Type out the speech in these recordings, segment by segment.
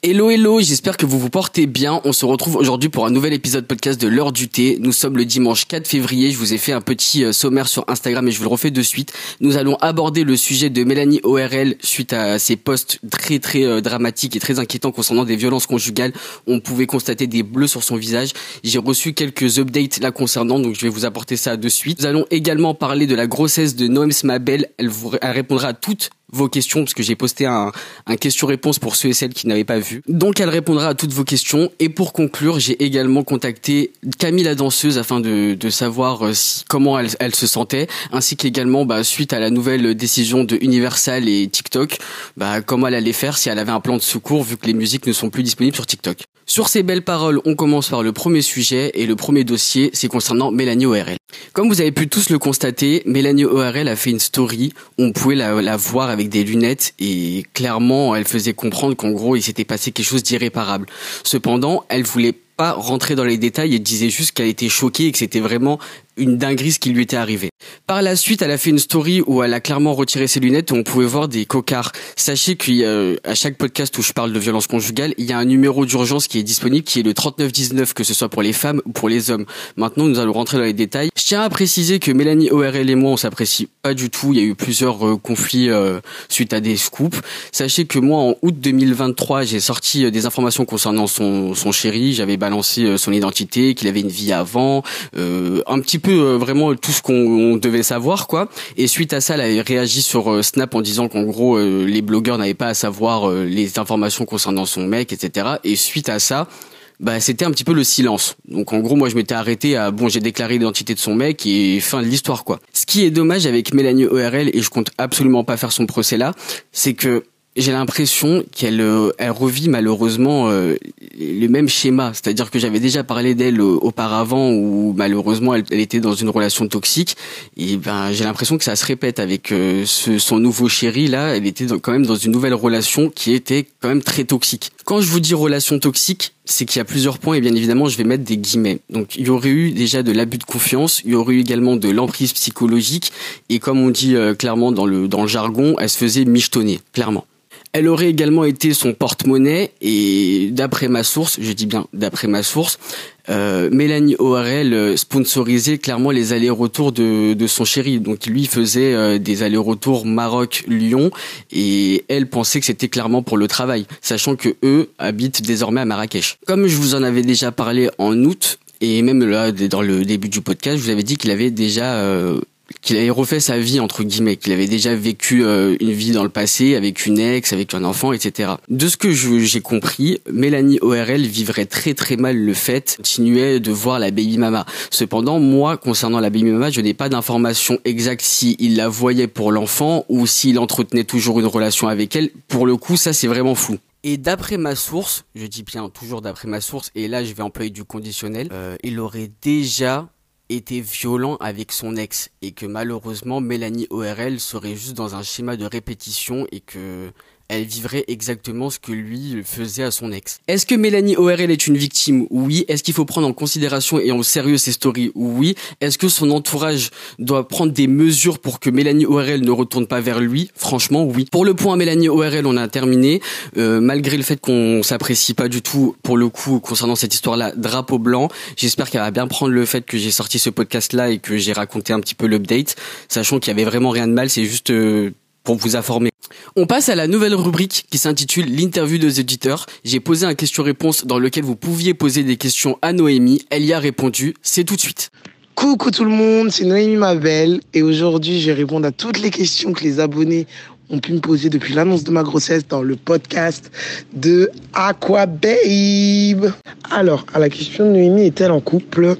Hello hello, j'espère que vous vous portez bien. On se retrouve aujourd'hui pour un nouvel épisode podcast de l'heure du thé. Nous sommes le dimanche 4 février. Je vous ai fait un petit euh, sommaire sur Instagram et je vous le refais de suite. Nous allons aborder le sujet de Mélanie ORL suite à ses posts très très euh, dramatiques et très inquiétants concernant des violences conjugales. On pouvait constater des bleus sur son visage. J'ai reçu quelques updates là concernant, donc je vais vous apporter ça de suite. Nous allons également parler de la grossesse de Noem Smabel. Elle, vous, elle répondra à toutes vos questions parce que j'ai posté un, un question-réponse pour ceux et celles qui n'avaient pas vu. Donc elle répondra à toutes vos questions et pour conclure, j'ai également contacté Camille la danseuse afin de, savoir euh, comment elle, elle, se sentait ainsi qu'également bah, suite à la nouvelle décision de Universal et TikTok, bah, comment elle allait faire si elle avait un plan de secours vu que les musiques ne sont plus disponibles sur TikTok. Sur ces belles paroles, on commence par le premier sujet et le premier dossier, c'est concernant Mélanie ORL. Comme vous avez pu tous le constater, Mélanie ORL a fait une story on pouvait la, la voir avec des lunettes et clairement elle faisait comprendre qu'en gros il s'était passé quelque chose d'irréparable. Cependant, elle voulait pas rentrer dans les détails et disait juste qu'elle était choquée et que c'était vraiment une dinguerie ce qui lui était arrivé. Par la suite, elle a fait une story où elle a clairement retiré ses lunettes et on pouvait voir des cocards. Sachez qu'à chaque podcast où je parle de violence conjugale, il y a un numéro d'urgence qui est disponible qui est le 3919 que ce soit pour les femmes ou pour les hommes. Maintenant, nous allons rentrer dans les détails. Je tiens à préciser que Mélanie ORL et moi, on s'apprécie pas du tout. Il y a eu plusieurs euh, conflits euh, suite à des scoops. Sachez que moi, en août 2023, j'ai sorti euh, des informations concernant son, son chéri. J'avais balancé euh, son identité, qu'il avait une vie avant, euh, un petit peu euh, vraiment tout ce qu'on devait savoir quoi. Et suite à ça, elle a réagi sur euh, Snap en disant qu'en gros euh, les blogueurs n'avaient pas à savoir les informations concernant son mec, etc. Et suite à ça, bah c'était un petit peu le silence. Donc en gros moi je m'étais arrêté à bon j'ai déclaré l'identité de son mec et fin de l'histoire quoi. Ce qui est dommage avec Mélanie ORL et je compte absolument pas faire son procès là, c'est que j'ai l'impression qu'elle euh, elle revit malheureusement euh, le même schéma. C'est-à-dire que j'avais déjà parlé d'elle euh, auparavant où malheureusement elle, était dans une relation toxique. Et ben j'ai l'impression que ça se répète avec ce, son nouveau chéri là. Elle était quand même dans une nouvelle relation qui était quand même très toxique. Quand je vous dis relation toxique, c'est qu'il y a plusieurs points et bien évidemment je vais mettre des guillemets. Donc il y aurait eu déjà de l'abus de confiance, il y aurait eu également de l'emprise psychologique et comme on dit clairement dans le dans le jargon, elle se faisait michetonner clairement. Elle aurait également été son porte-monnaie et d'après ma source, je dis bien d'après ma source, euh, Mélanie ORL sponsorisait clairement les allers-retours de, de son chéri. Donc lui faisait euh, des allers-retours Maroc-Lyon et elle pensait que c'était clairement pour le travail, sachant que eux habitent désormais à Marrakech. Comme je vous en avais déjà parlé en août, et même là dans le début du podcast, je vous avais dit qu'il avait déjà euh, qu'il avait refait sa vie entre guillemets, qu'il avait déjà vécu euh, une vie dans le passé avec une ex, avec un enfant, etc. De ce que j'ai compris, Mélanie ORL vivrait très très mal le fait continuer de voir la baby mama. Cependant, moi, concernant la baby mama, je n'ai pas d'informations exactes si il la voyait pour l'enfant ou s'il entretenait toujours une relation avec elle. Pour le coup, ça c'est vraiment flou. Et d'après ma source, je dis bien toujours d'après ma source, et là je vais employer du conditionnel, euh, il aurait déjà était violent avec son ex et que malheureusement Mélanie ORL serait juste dans un schéma de répétition et que elle vivrait exactement ce que lui faisait à son ex. Est-ce que Mélanie ORL est une victime? Oui. Est-ce qu'il faut prendre en considération et en sérieux ses stories? Oui. Est-ce que son entourage doit prendre des mesures pour que Mélanie ORL ne retourne pas vers lui? Franchement, oui. Pour le point Mélanie ORL, on a terminé. Euh, malgré le fait qu'on s'apprécie pas du tout, pour le coup, concernant cette histoire-là, drapeau blanc. J'espère qu'elle va bien prendre le fait que j'ai sorti ce podcast-là et que j'ai raconté un petit peu l'update, sachant qu'il y avait vraiment rien de mal. C'est juste euh, pour vous informer. On passe à la nouvelle rubrique qui s'intitule l'interview des auditeurs. J'ai posé un question-réponse dans lequel vous pouviez poser des questions à Noémie. Elle y a répondu. C'est tout de suite. Coucou tout le monde, c'est Noémie Mabel et aujourd'hui je vais répondre à toutes les questions que les abonnés ont pu me poser depuis l'annonce de ma grossesse dans le podcast de Aqua Babe. Alors, à la question de Noémie, est-elle en couple?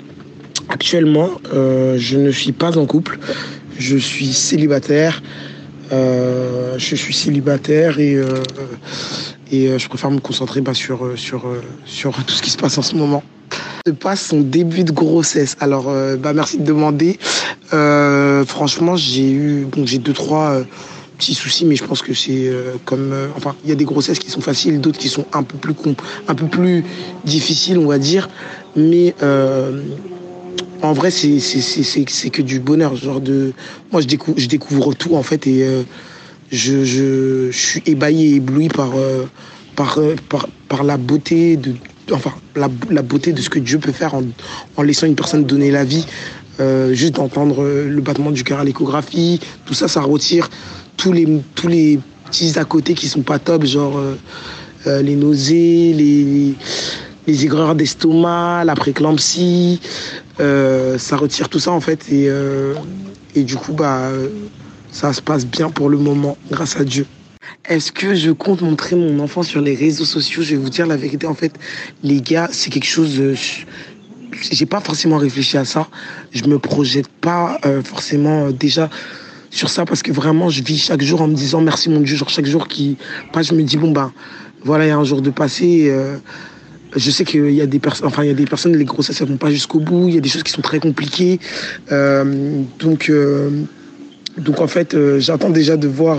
Actuellement, euh, je ne suis pas en couple. Je suis célibataire. Euh, je suis célibataire et, euh, Et je préfère me concentrer bah, sur, sur, sur tout ce qui se passe en ce moment. Se passe son début de grossesse. Alors, bah, merci de demander. franchement, j'ai eu, bon, j'ai deux, trois petits soucis, mais je pense que c'est comme, enfin, il y a des grossesses qui sont faciles, d'autres qui sont un peu plus, un peu plus difficiles, on va dire. Mais en vrai, c'est que du bonheur. Genre de, moi, je découvre, tout en fait et euh, je, suis ébahi et ébloui par, euh, euh, la beauté de, enfin, la, beauté de ce que Dieu peut faire en, laissant une personne donner la vie. juste d'entendre le battement du cœur à l'échographie, tout ça, ça retire tous les, petits à côté qui sont pas top, genre les nausées, les, les aigreurs d'estomac, la préclampsie, ça retire tout ça en fait et, euh, et du coup bah ça se passe bien pour le moment grâce à Dieu. Est-ce que je compte montrer mon enfant sur les réseaux sociaux? Je vais vous dire la vérité en fait les gars c'est quelque chose euh, j'ai pas forcément réfléchi à ça. Je me projette pas forcément déjà sur ça parce que vraiment je vis chaque jour en me disant merci mon Dieu genre chaque jour qui passe je me dis bon bah voilà il y a un jour de passé je sais qu'il y a des personnes, enfin il y a des personnes, les grossesses ne vont pas jusqu'au bout. Il y a des choses qui sont très compliquées. Euh, donc, euh, donc en fait, euh, j'attends déjà de voir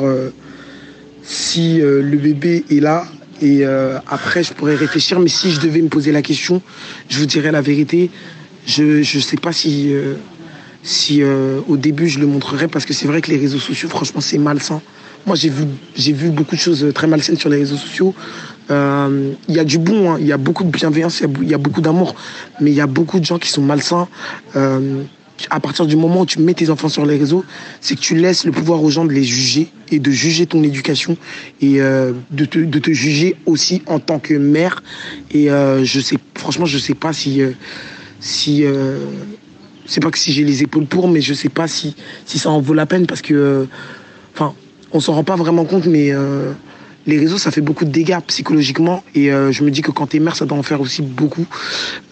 si le bébé est là. Et après, je pourrais réfléchir. Mais si je devais me poser la question, je vous dirais la vérité. Je ne sais pas si, si au début je le montrerai parce que c'est vrai que les réseaux sociaux, franchement, c'est malsain. Moi, j'ai vu, j'ai vu beaucoup de choses très malsaines sur les réseaux sociaux. Euh, il y a du bon, hein. il y a beaucoup de bienveillance, il y, a beaucoup d'amour, mais il y a beaucoup de gens qui sont malsains. Euh, à partir du moment où tu mets tes enfants sur les réseaux, c'est que tu laisses le pouvoir aux gens de les juger et de juger ton éducation et euh, de, te, de, te, juger aussi en tant que mère. Et je sais, franchement, je sais pas si, si, c'est pas que si j'ai les épaules pour, mais je sais pas si, si ça en vaut la peine parce que, enfin, on s'en rend pas vraiment compte, mais les réseaux, ça fait beaucoup de dégâts psychologiquement. Et euh, je me dis que quand t'es mère, ça doit en faire aussi beaucoup.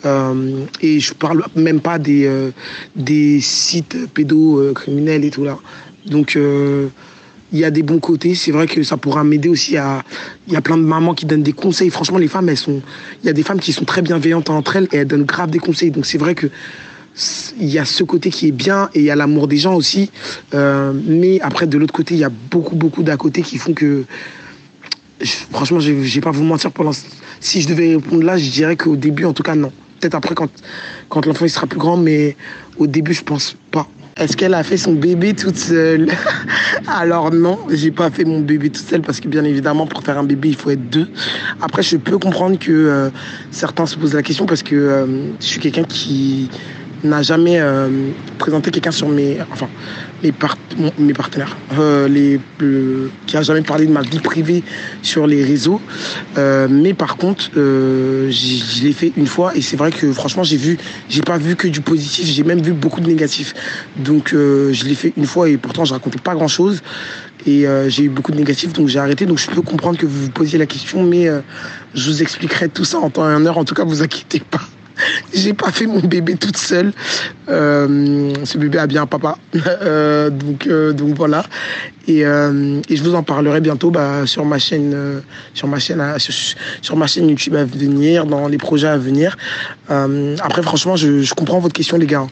Euh, et je parle même pas des, euh, des sites pédocriminels et tout là. Donc, il y a des bons côtés. C'est vrai que ça pourra m'aider aussi à. Il y a plein de mamans qui donnent des conseils. Franchement, les femmes, elles sont. Il y a des femmes qui sont très bienveillantes entre elles et elles donnent grave des conseils. Donc, c'est vrai que il y a ce côté qui est bien et il y a l'amour des gens aussi. mais après, de l'autre côté, il y a beaucoup, beaucoup d'à côté qui font que franchement, je vais pas vous mentir pour. Si je devais répondre là, je dirais qu'au début, en tout cas, non. Peut-être après, quand, quand l'enfant sera plus grand, mais au début, je pense pas. Est-ce qu'elle a fait son bébé toute seule? Alors non, j'ai pas fait mon bébé toute seule parce que bien évidemment pour faire un bébé il faut être deux. Après je peux comprendre que euh, certains se posent la question parce que euh, je suis quelqu'un qui n'a jamais euh, présenté quelqu'un sur mes, enfin, mes, mes partenaires, euh, les, qui a jamais parlé de ma vie privée sur les réseaux. Euh, mais par contre, je l'ai fait une fois et c'est vrai que franchement, j'ai vu, j'ai pas vu que du positif, j'ai même vu beaucoup de négatifs. Donc, je l'ai fait une fois et pourtant, je racontais pas grand chose et j'ai eu beaucoup de négatifs, donc j'ai arrêté. Donc, je peux comprendre que vous vous posiez la question, mais je vous expliquerai tout ça en temps et en heure. En tout cas, vous inquiétez pas. J'ai pas fait mon bébé toute seule. Euh, ce bébé a bien un papa. Euh, donc, euh, donc voilà. Et, et, je vous en parlerai bientôt bah, sur ma chaîne, sur ma chaîne, sur, ma chaîne YouTube à venir, dans les projets à venir. après, franchement, je, je, comprends votre question, les gars.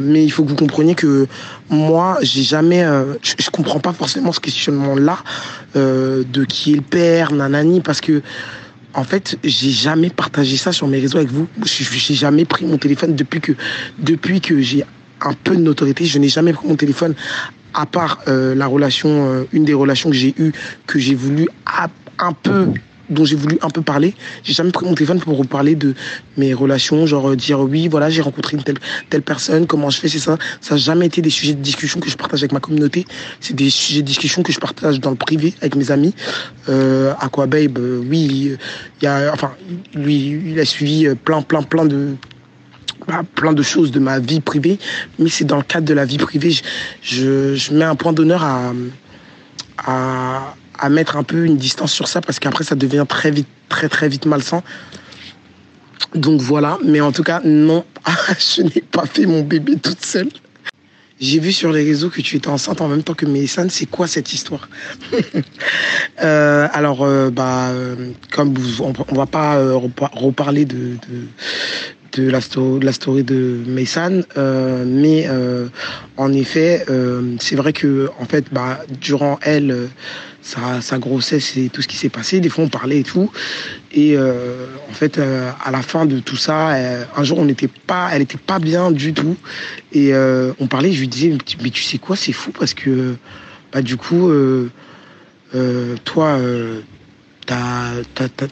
mais il faut que vous compreniez que moi, j'ai jamais, je, je, comprends pas forcément ce questionnement-là de qui est le père, nanani, parce que en fait, j'ai jamais partagé ça sur mes réseaux avec vous. J'ai jamais pris mon téléphone depuis que, depuis que j'ai un peu de notoriété. Je n'ai jamais pris mon téléphone à part euh, la relation, euh, une des relations que j'ai eues, que j'ai voulu un peu dont j'ai voulu un peu parler. J'ai jamais pris mon téléphone pour vous parler de mes relations, genre euh, dire oui, voilà, j'ai rencontré une telle, telle personne, comment je fais, c'est ça. Ça n'a jamais été des sujets de discussion que je partage avec ma communauté. C'est des sujets de discussion que je partage dans le privé avec mes amis. Euh, Aquababe, euh, oui, il y a, enfin, lui, il a suivi euh, plein, plein, plein de bah, plein de choses de ma vie privée, mais c'est dans le cadre de la vie privée. Je, je, je mets un point d'honneur à, à, à mettre un peu une distance sur ça parce qu'après ça devient très vite, très très vite malsain. Donc voilà, mais en tout cas, non, je n'ai pas fait mon bébé toute seule. j'ai vu sur les réseaux que tu étais enceinte en même temps que Mélissane. C'est quoi cette histoire? Euh, Alors, euh, bah, euh, comme vous, on, va pas repa- reparler de, de la, sto- de la story de mais euh, en effet, euh, c'est vrai que en fait, bah, durant elle, euh, sa, sa grossesse et tout ce qui s'est passé, des fois on parlait et tout, et en fait, à la fin de tout ça, un jour on n'était pas, elle était pas bien du tout, et on parlait, je lui disais, mais tu- sais quoi, c'est fou parce que, bah, du coup, toi, t'as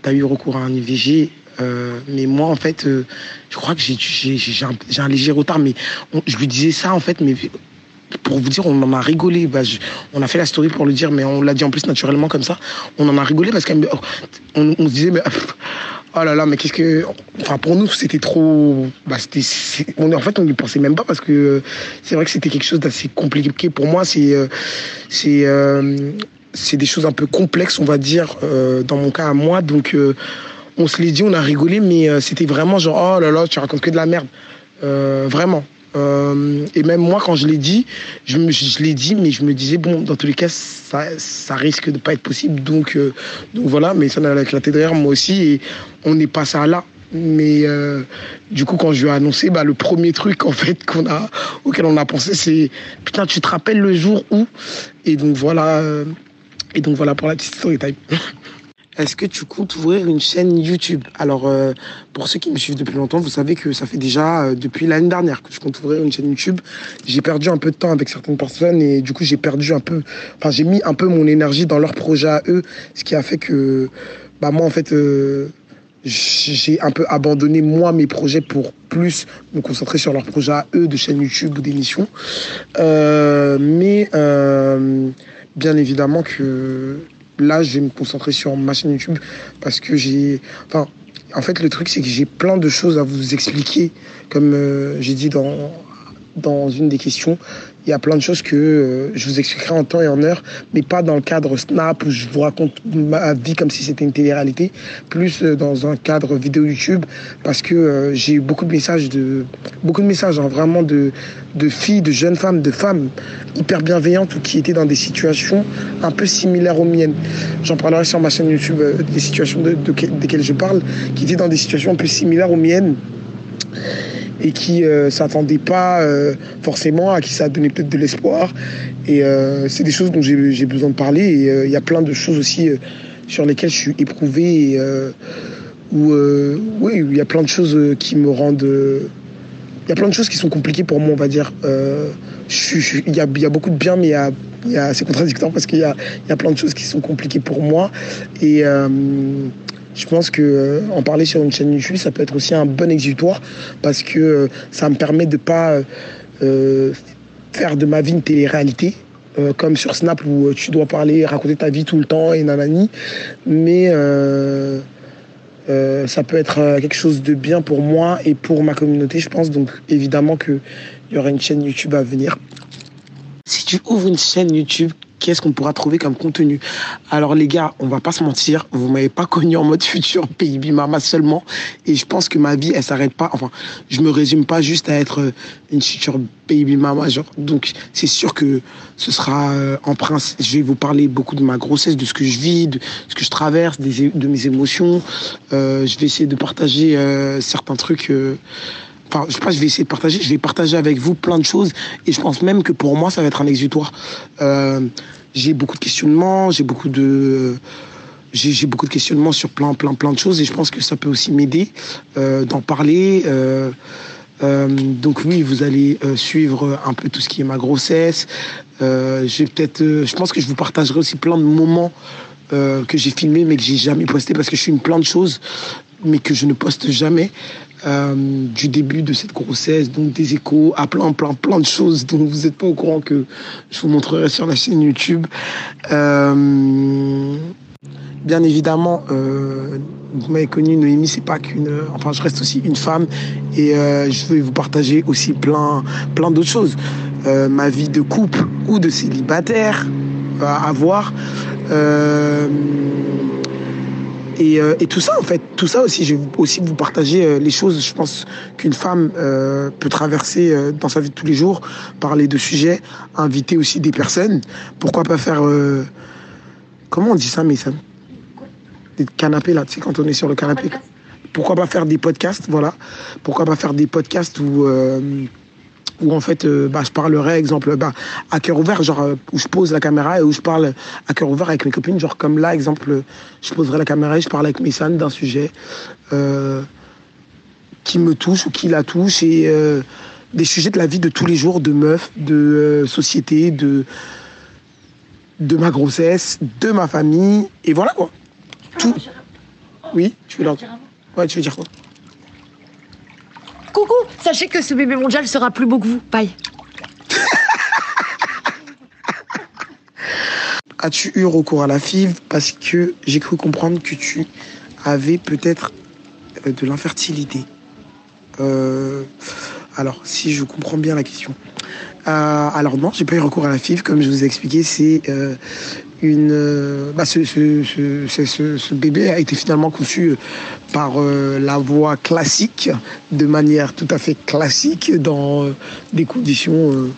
as, eu recours à un IVG, euh, mais moi, en fait, euh, je crois que j'ai un, un léger retard, mais je lui disais ça, en fait, mais pour vous dire, on en a rigolé. Bah, on a fait la story pour le dire, mais on l'a dit en plus naturellement comme ça. On en a rigolé parce qu'on on, on se disait, mais, oh là là, mais qu'est-ce que. Enfin, pour nous, c'était trop. Bah, en fait, on n'y pensait même pas parce que euh, c'est vrai que c'était quelque chose d'assez compliqué. Pour moi, c'est. c'est c'est des choses un peu complexes, on va dire, dans mon cas à moi. Donc, on se l'est dit, on a rigolé, mais euh, c'était vraiment genre, oh là là, tu racontes que de la merde. Euh, vraiment. Euh, et même moi, quand je l'ai dit, je, me, je l'ai dit, mais je me disais, bon, dans tous les cas, ça, risque de pas être possible. Donc, donc voilà, mais ça a éclaté derrière moi aussi. Et on est passé à là. Mais du coup, quand je lui ai annoncé, bah, le premier truc en fait qu'on a, auquel on a pensé, c'est putain, tu te rappelles le jour où? Et donc voilà, et donc voilà pour la petite story time. Est-ce que tu comptes ouvrir une chaîne YouTube? Alors, euh, pour ceux qui me suivent depuis longtemps, vous savez que ça fait déjà euh, depuis l'année dernière que je compte ouvrir une chaîne YouTube. J'ai perdu un peu de temps avec certaines personnes et du coup, j'ai perdu un peu, enfin, j'ai mis un peu mon énergie dans leurs projets à eux, ce qui a fait que, bah, moi, en fait, euh, j'ai un peu abandonné moi mes projets pour plus me concentrer sur leurs projets à eux de chaîne YouTube ou d'émissions. Mais bien évidemment que là, je vais me concentrer sur ma chaîne YouTube parce que j'ai. Enfin, en fait, le truc, c'est que j'ai plein de choses à vous expliquer. Comme euh, j'ai dit dans, dans une des questions, il y a plein de choses que euh, je vous expliquerai en temps et en heure, mais pas dans le cadre Snap où je vous raconte ma vie comme si c'était une télé-réalité, plus euh, dans un cadre vidéo YouTube parce que euh, j'ai eu beaucoup de messages, de, beaucoup de messages hein, vraiment de, de filles, de jeunes femmes, de femmes hyper bienveillantes ou qui étaient dans des situations un peu similaires aux miennes. J'en parlerai sur ma chaîne YouTube des situations de, desquelles je parle, qui étaient dans des situations un peu similaires aux miennes et qui euh, s'attendaient pas euh, forcément, à qui ça a donné peut-être de l'espoir. Et euh, c'est des choses dont j'ai besoin de parler. Et il y a plein de choses aussi sur lesquelles je suis éprouvé. Et, où, oui, il y a plein de choses qui me rendent. Il y a plein de choses qui sont compliquées pour moi, on va dire. Il y, a, beaucoup de bien, mais il y a, c'est contradictoire parce qu'il y a, y a plein de choses qui sont compliquées pour moi. Je pense que euh, en parler sur une chaîne YouTube, ça peut être aussi un bon exutoire parce que euh, ça me permet de pas euh, faire de ma vie une télé-réalité. comme sur Snap où tu dois parler, raconter ta vie tout le temps et nanani. Mais ça peut être quelque chose de bien pour moi et pour ma communauté, je pense. Donc évidemment qu'il y aura une chaîne YouTube à venir. Si tu ouvres une chaîne YouTube, qu'est-ce qu'on pourra trouver comme contenu? Alors les gars, on va pas se mentir, vous m'avez pas connu en mode futur Baby Mama seulement, et je pense que ma vie elle s'arrête pas. Enfin, je me résume pas juste à être une future Baby Mama, genre. Donc c'est sûr que ce sera euh, en prince. Je vais vous parler beaucoup de ma grossesse, de ce que je vis, de ce que je traverse, de mes émotions. Euh, je vais essayer de partager euh, certains trucs. Enfin, je sais pas, je vais essayer de partager. Je vais partager avec vous plein de choses. Et je pense même que pour moi, ça va être un exutoire. Euh, j'ai beaucoup de questionnements, j'ai beaucoup de. J'ai beaucoup de questionnements sur plein, plein, plein de choses. Et je pense que ça peut aussi m'aider euh, d'en parler. Euh, donc oui, vous allez suivre un peu tout ce qui est ma grossesse. peut-être. je pense que je vous partagerai aussi plein de moments que j'ai filmés mais que j'ai jamais posté parce que je filme plein de choses mais que je ne poste jamais. Euh, du début de cette grossesse, donc des échos, à plein, plein, plein de choses dont vous n'êtes pas au courant que je vous montrerai sur la chaîne YouTube. Euh, bien évidemment, euh, vous m'avez connu, Noémie, c'est pas qu'une. Enfin, je reste aussi une femme et je vais vous partager aussi plein, plein d'autres choses. Ma vie de couple ou de célibataire à voir. Et, euh, et, tout ça, en fait, tout ça aussi, je vais aussi vous partager euh, les choses, je pense, qu'une femme euh, peut traverser dans sa vie de tous les jours, parler de sujets, inviter aussi des personnes. Pourquoi pas faire. comment on dit ça, Mason? Des canapés, là, tu sais, quand on est sur le canapé. Pourquoi pas faire des podcasts, voilà. Pourquoi pas faire des podcasts où. Où en fait euh, bah, je parlerai exemple bah, à cœur ouvert genre euh, où je pose la caméra et où je parle à cœur ouvert avec mes copines. Genre comme là exemple je poserai la caméra et je parle avec mes sons d'un sujet euh, qui me touche ou qui la touche et euh, des sujets de la vie de tous les jours de meufs de euh, société de de ma grossesse de ma famille. Et voilà quoi. Tout. oui tu veux leur ouais tu veux dire quoi? Coucou, sachez que ce bébé mondial sera plus beau que vous. Bye. As-tu eu recours à la FIV parce que j'ai cru comprendre que tu avais peut-être euh, de l'infertilité? Euh, Alors, si je comprends bien la question. Euh, alors non, j'ai pas eu recours à la FIV, comme je vous ai expliqué, c'est euh, bah, ce, ce- ce- ce- bébé a été finalement conçu par euh, la voie classique, de manière tout à fait classique, dans euh, des conditions. euh,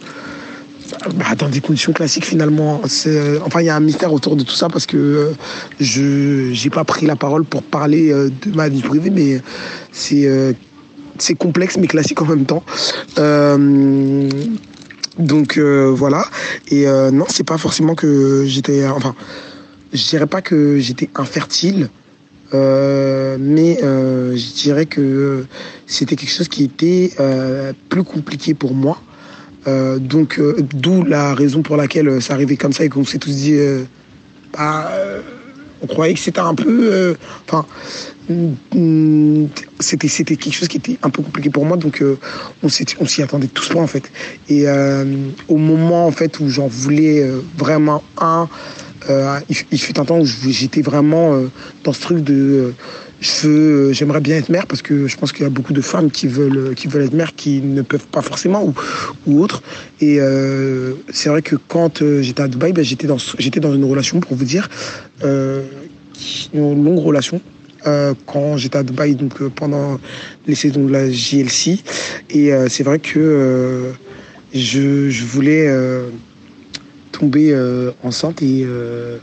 bah, dans des conditions classiques finalement. Euh, enfin, il y a un mystère autour de tout ça parce que euh, je j'ai pas pris la parole pour parler euh, de ma vie privée, mais c'est euh, c'est complexe mais classique en même temps. Euh, donc euh, voilà. Et euh, non, c'est pas forcément que j'étais. Enfin, je dirais pas que j'étais infertile. euh, mais je dirais que c'était quelque chose qui était plus compliqué pour moi. Donc, d'où la raison pour laquelle ça arrivait comme ça et qu'on s'est tous dit, bah, on croyait que c'était un peu, euh, enfin, mm, c'était c'était quelque chose qui était un peu compliqué pour moi, donc euh, on s'y attendait tous pas en fait. Et euh, au moment en fait où j'en voulais vraiment un, euh, il, fut un temps où j'étais vraiment euh, dans ce truc de euh, je euh, j'aimerais bien être mère parce que je pense qu'il y a beaucoup de femmes qui veulent, qui veulent être mères qui ne peuvent pas forcément ou, ou autre. Et euh, c'est vrai que quand euh, j'étais à Dubaï, ben, j'étais dans, j'étais dans une relation, pour vous dire, euh, une longue relation. euh, quand j'étais à Dubaï, donc euh, pendant les saisons de la JLC. Et euh, c'est vrai que euh, je, je voulais tomber euh, enceinte et euh,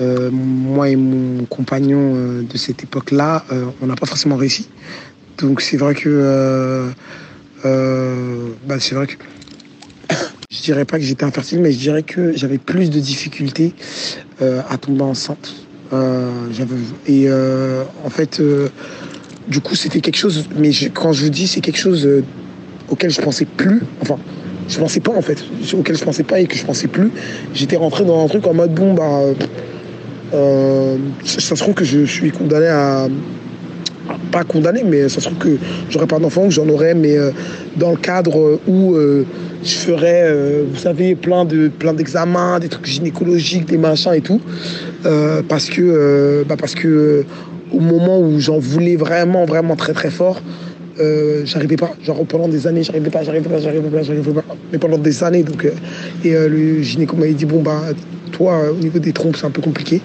euh, moi et mon compagnon de cette époque-là, on n'a pas forcément réussi. Donc c'est vrai que bah, c'est vrai que je dirais pas que j'étais infertile, mais je dirais que j'avais plus de difficultés à tomber enceinte. Euh, et en fait, du coup, c'était quelque chose. Mais quand je vous dis, c'est quelque chose auquel je pensais plus. Enfin, je pensais pas en fait, auquel je pensais pas et que je pensais plus. J'étais rentré dans un truc en mode bon bah. Euh, ça, se trouve que je suis condamné à. Pas condamné, mais ça se trouve que j'aurais pas d'enfant que j'en aurais, mais euh, dans le cadre où euh, je ferais, vous savez, plein de plein d'examens, des trucs gynécologiques, des machins et tout, parce que bah parce que au moment où j'en voulais vraiment vraiment très très fort, euh, j'arrivais pas. Genre pendant des années, j'arrivais pas, j'arrivais pas, j'arrivais pas, j'arrivais pas. Mais pendant des années, donc euh, et euh, le gynéco m'avait dit bon bah toi au niveau des trompes c'est un peu compliqué.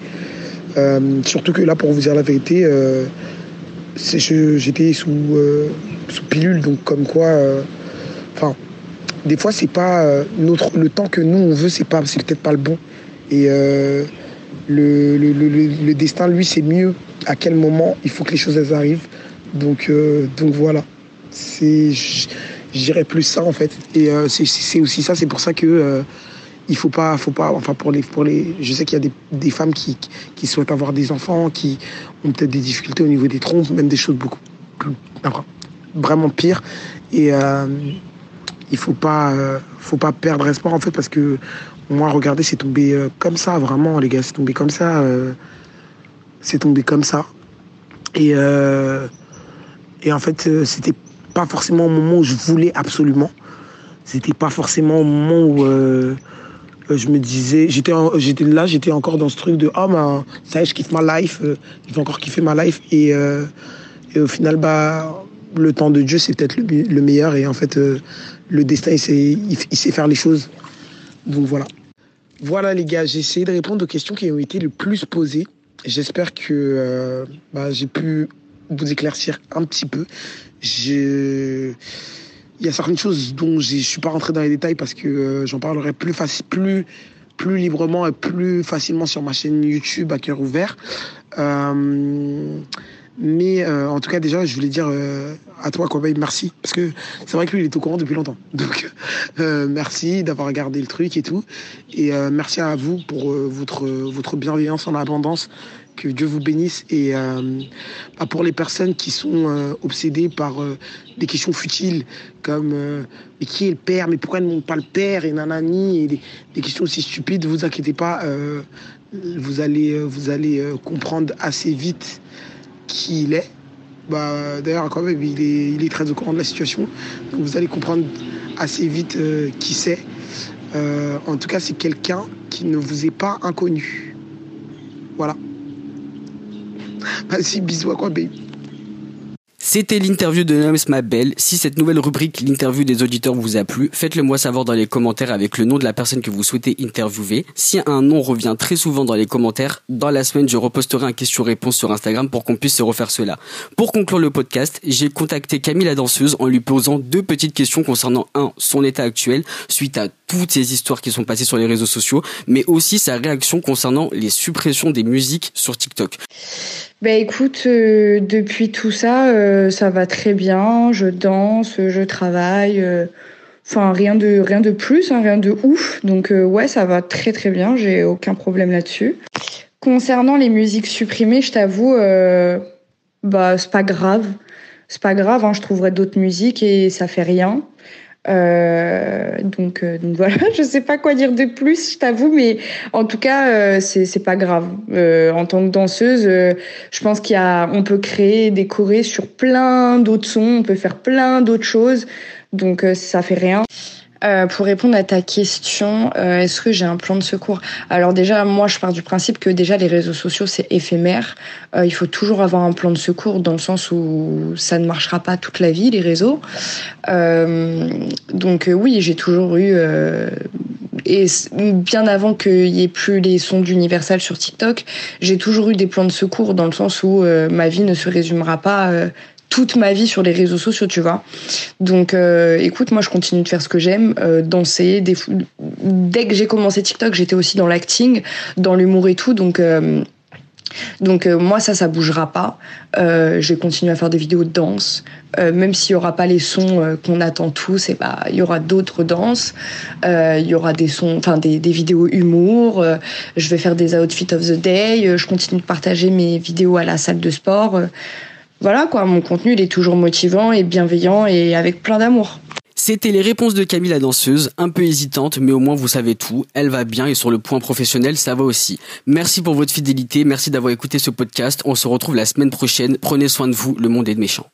Surtout que là pour vous dire la vérité, j'étais sous sous pilule donc comme quoi, enfin des fois c'est pas notre le temps que nous on veut c'est pas c'est peut-être pas le bon et le, le, le, le- destin lui c'est mieux à quel moment il faut que les choses arrivent donc euh, donc voilà. C'est dirais plus ça en fait. Et euh, c'est aussi ça c'est pour ça que euh, il faut pas faut pas enfin pour les pour les je sais qu'il y a des, des femmes qui, qui souhaitent avoir des enfants qui ont peut-être des difficultés au niveau des trompes même des choses beaucoup plus vraiment pires. Et euh, il faut pas euh, faut pas perdre espoir en fait parce que moi regardez c'est tombé euh, comme ça vraiment les gars c'est tombé comme ça c'est tombé comme ça. Et et en fait euh, c'était pas forcément au moment où je voulais absolument. C'était pas forcément au moment où euh, euh, je me disais j'étais j'étais là j'étais encore dans ce truc de oh ben ça y est je kiffe ma life euh, je vais encore kiffer ma life. Et au final bah le temps de Dieu c'est peut-être le, me- le meilleur. Et en fait le destin il sait, il sait faire les choses. Donc voilà. Voilà les gars j'ai essayé de répondre aux questions qui ont été le plus posées. J'espère que bah, j'ai pu vous éclaircir un petit peu. Il y a certaines choses dont je ne suis pas rentré dans les détails parce que j'en parlerai plus, facile, plus, plus librement et plus facilement sur ma chaîne YouTube à cœur ouvert. Euh, mais euh, en tout cas, déjà, je voulais dire euh, à toi, Kobe, merci. Parce que c'est vrai que il est au courant depuis longtemps. Donc, merci d'avoir regardé le truc et tout. Et merci à vous pour votre, votre bienveillance en abondance. Que Dieu vous bénisse. Et bah, pour les personnes qui sont obsédées par des questions futiles, comme mais qui est le père? Mais pourquoi ne montre pas le père? Et nanani, et des, questions aussi stupides, vous inquiétez pas vous allez, euh, euh, comprendre assez vite qui il est. Bah, D'ailleurs, quand même, il est, il est très au courant de la situation. Donc vous allez comprendre assez vite euh, qui c'est. en tout cas, c'est quelqu'un qui ne vous est pas inconnu. Voilà. Bisous quoi, baby. C'était l'interview de Nams Mabel. Si cette nouvelle rubrique, l'interview des auditeurs vous a plu, faites-le moi savoir dans les commentaires avec le nom de la personne que vous souhaitez interviewer. Si un nom revient très souvent dans les commentaires, dans la semaine, je reposterai un question-réponse sur Instagram pour qu'on puisse se refaire cela. Pour conclure le podcast, j'ai contacté Camille la danseuse en lui posant deux petites questions concernant un, son état actuel, suite à toutes ces histoires qui sont passées sur les réseaux sociaux, mais aussi sa réaction concernant les suppressions des musiques sur TikTok. Bah écoute, euh, depuis tout ça, euh, ça va très bien. Je danse, je travaille. Euh, enfin, rien de rien de plus, hein, rien de ouf. Donc ouais, ça va très très bien. J'ai aucun problème là-dessus. Concernant les musiques supprimées, je t'avoue, bah c'est pas grave. C'est pas grave. Hein, je trouverai d'autres musiques et ça fait rien. Euh, donc, euh, donc voilà, je sais pas quoi dire de plus, je t'avoue, mais en tout cas, euh, c'est c'est pas grave. Euh, en tant que danseuse, je pense qu'il y a, on peut créer, décorer sur plein d'autres sons, on peut faire plein d'autres choses, donc ça fait rien. Euh, pour répondre à ta question, euh, est-ce que j'ai un plan de secours? Alors déjà, moi, je pars du principe que déjà les réseaux sociaux c'est éphémère. Euh, il faut toujours avoir un plan de secours dans le sens où ça ne marchera pas toute la vie les réseaux. donc oui, j'ai toujours eu et bien avant qu'il y ait plus les sons d'Universal sur TikTok, j'ai toujours eu des plans de secours dans le sens où ma vie ne se résumera pas toute ma vie sur les réseaux sociaux, tu vois. Donc, euh, écoute, moi, je continue de faire ce que j'aime, euh, danser. Des... Dès que j'ai commencé TikTok, j'étais aussi dans l'acting, dans l'humour et tout. Donc, euh, donc moi, ça, ça bougera pas. je vais continuer à faire des vidéos de danse, même s'il y aura pas les sons qu'on attend tous. Et bah, il y aura d'autres danses. Il y aura des sons, enfin des, des, vidéos humour. je vais faire des outfits of the day. je continue de partager mes vidéos à la salle de sport voilà quoi, mon contenu il est toujours motivant et bienveillant et avec plein d'amour. C'était les réponses de Camille la danseuse, un peu hésitante, mais au moins vous savez tout. Elle va bien et sur le point professionnel, ça va aussi. Merci pour votre fidélité, merci d'avoir écouté ce podcast. On se retrouve la semaine prochaine. Prenez soin de vous, le monde est de méchants.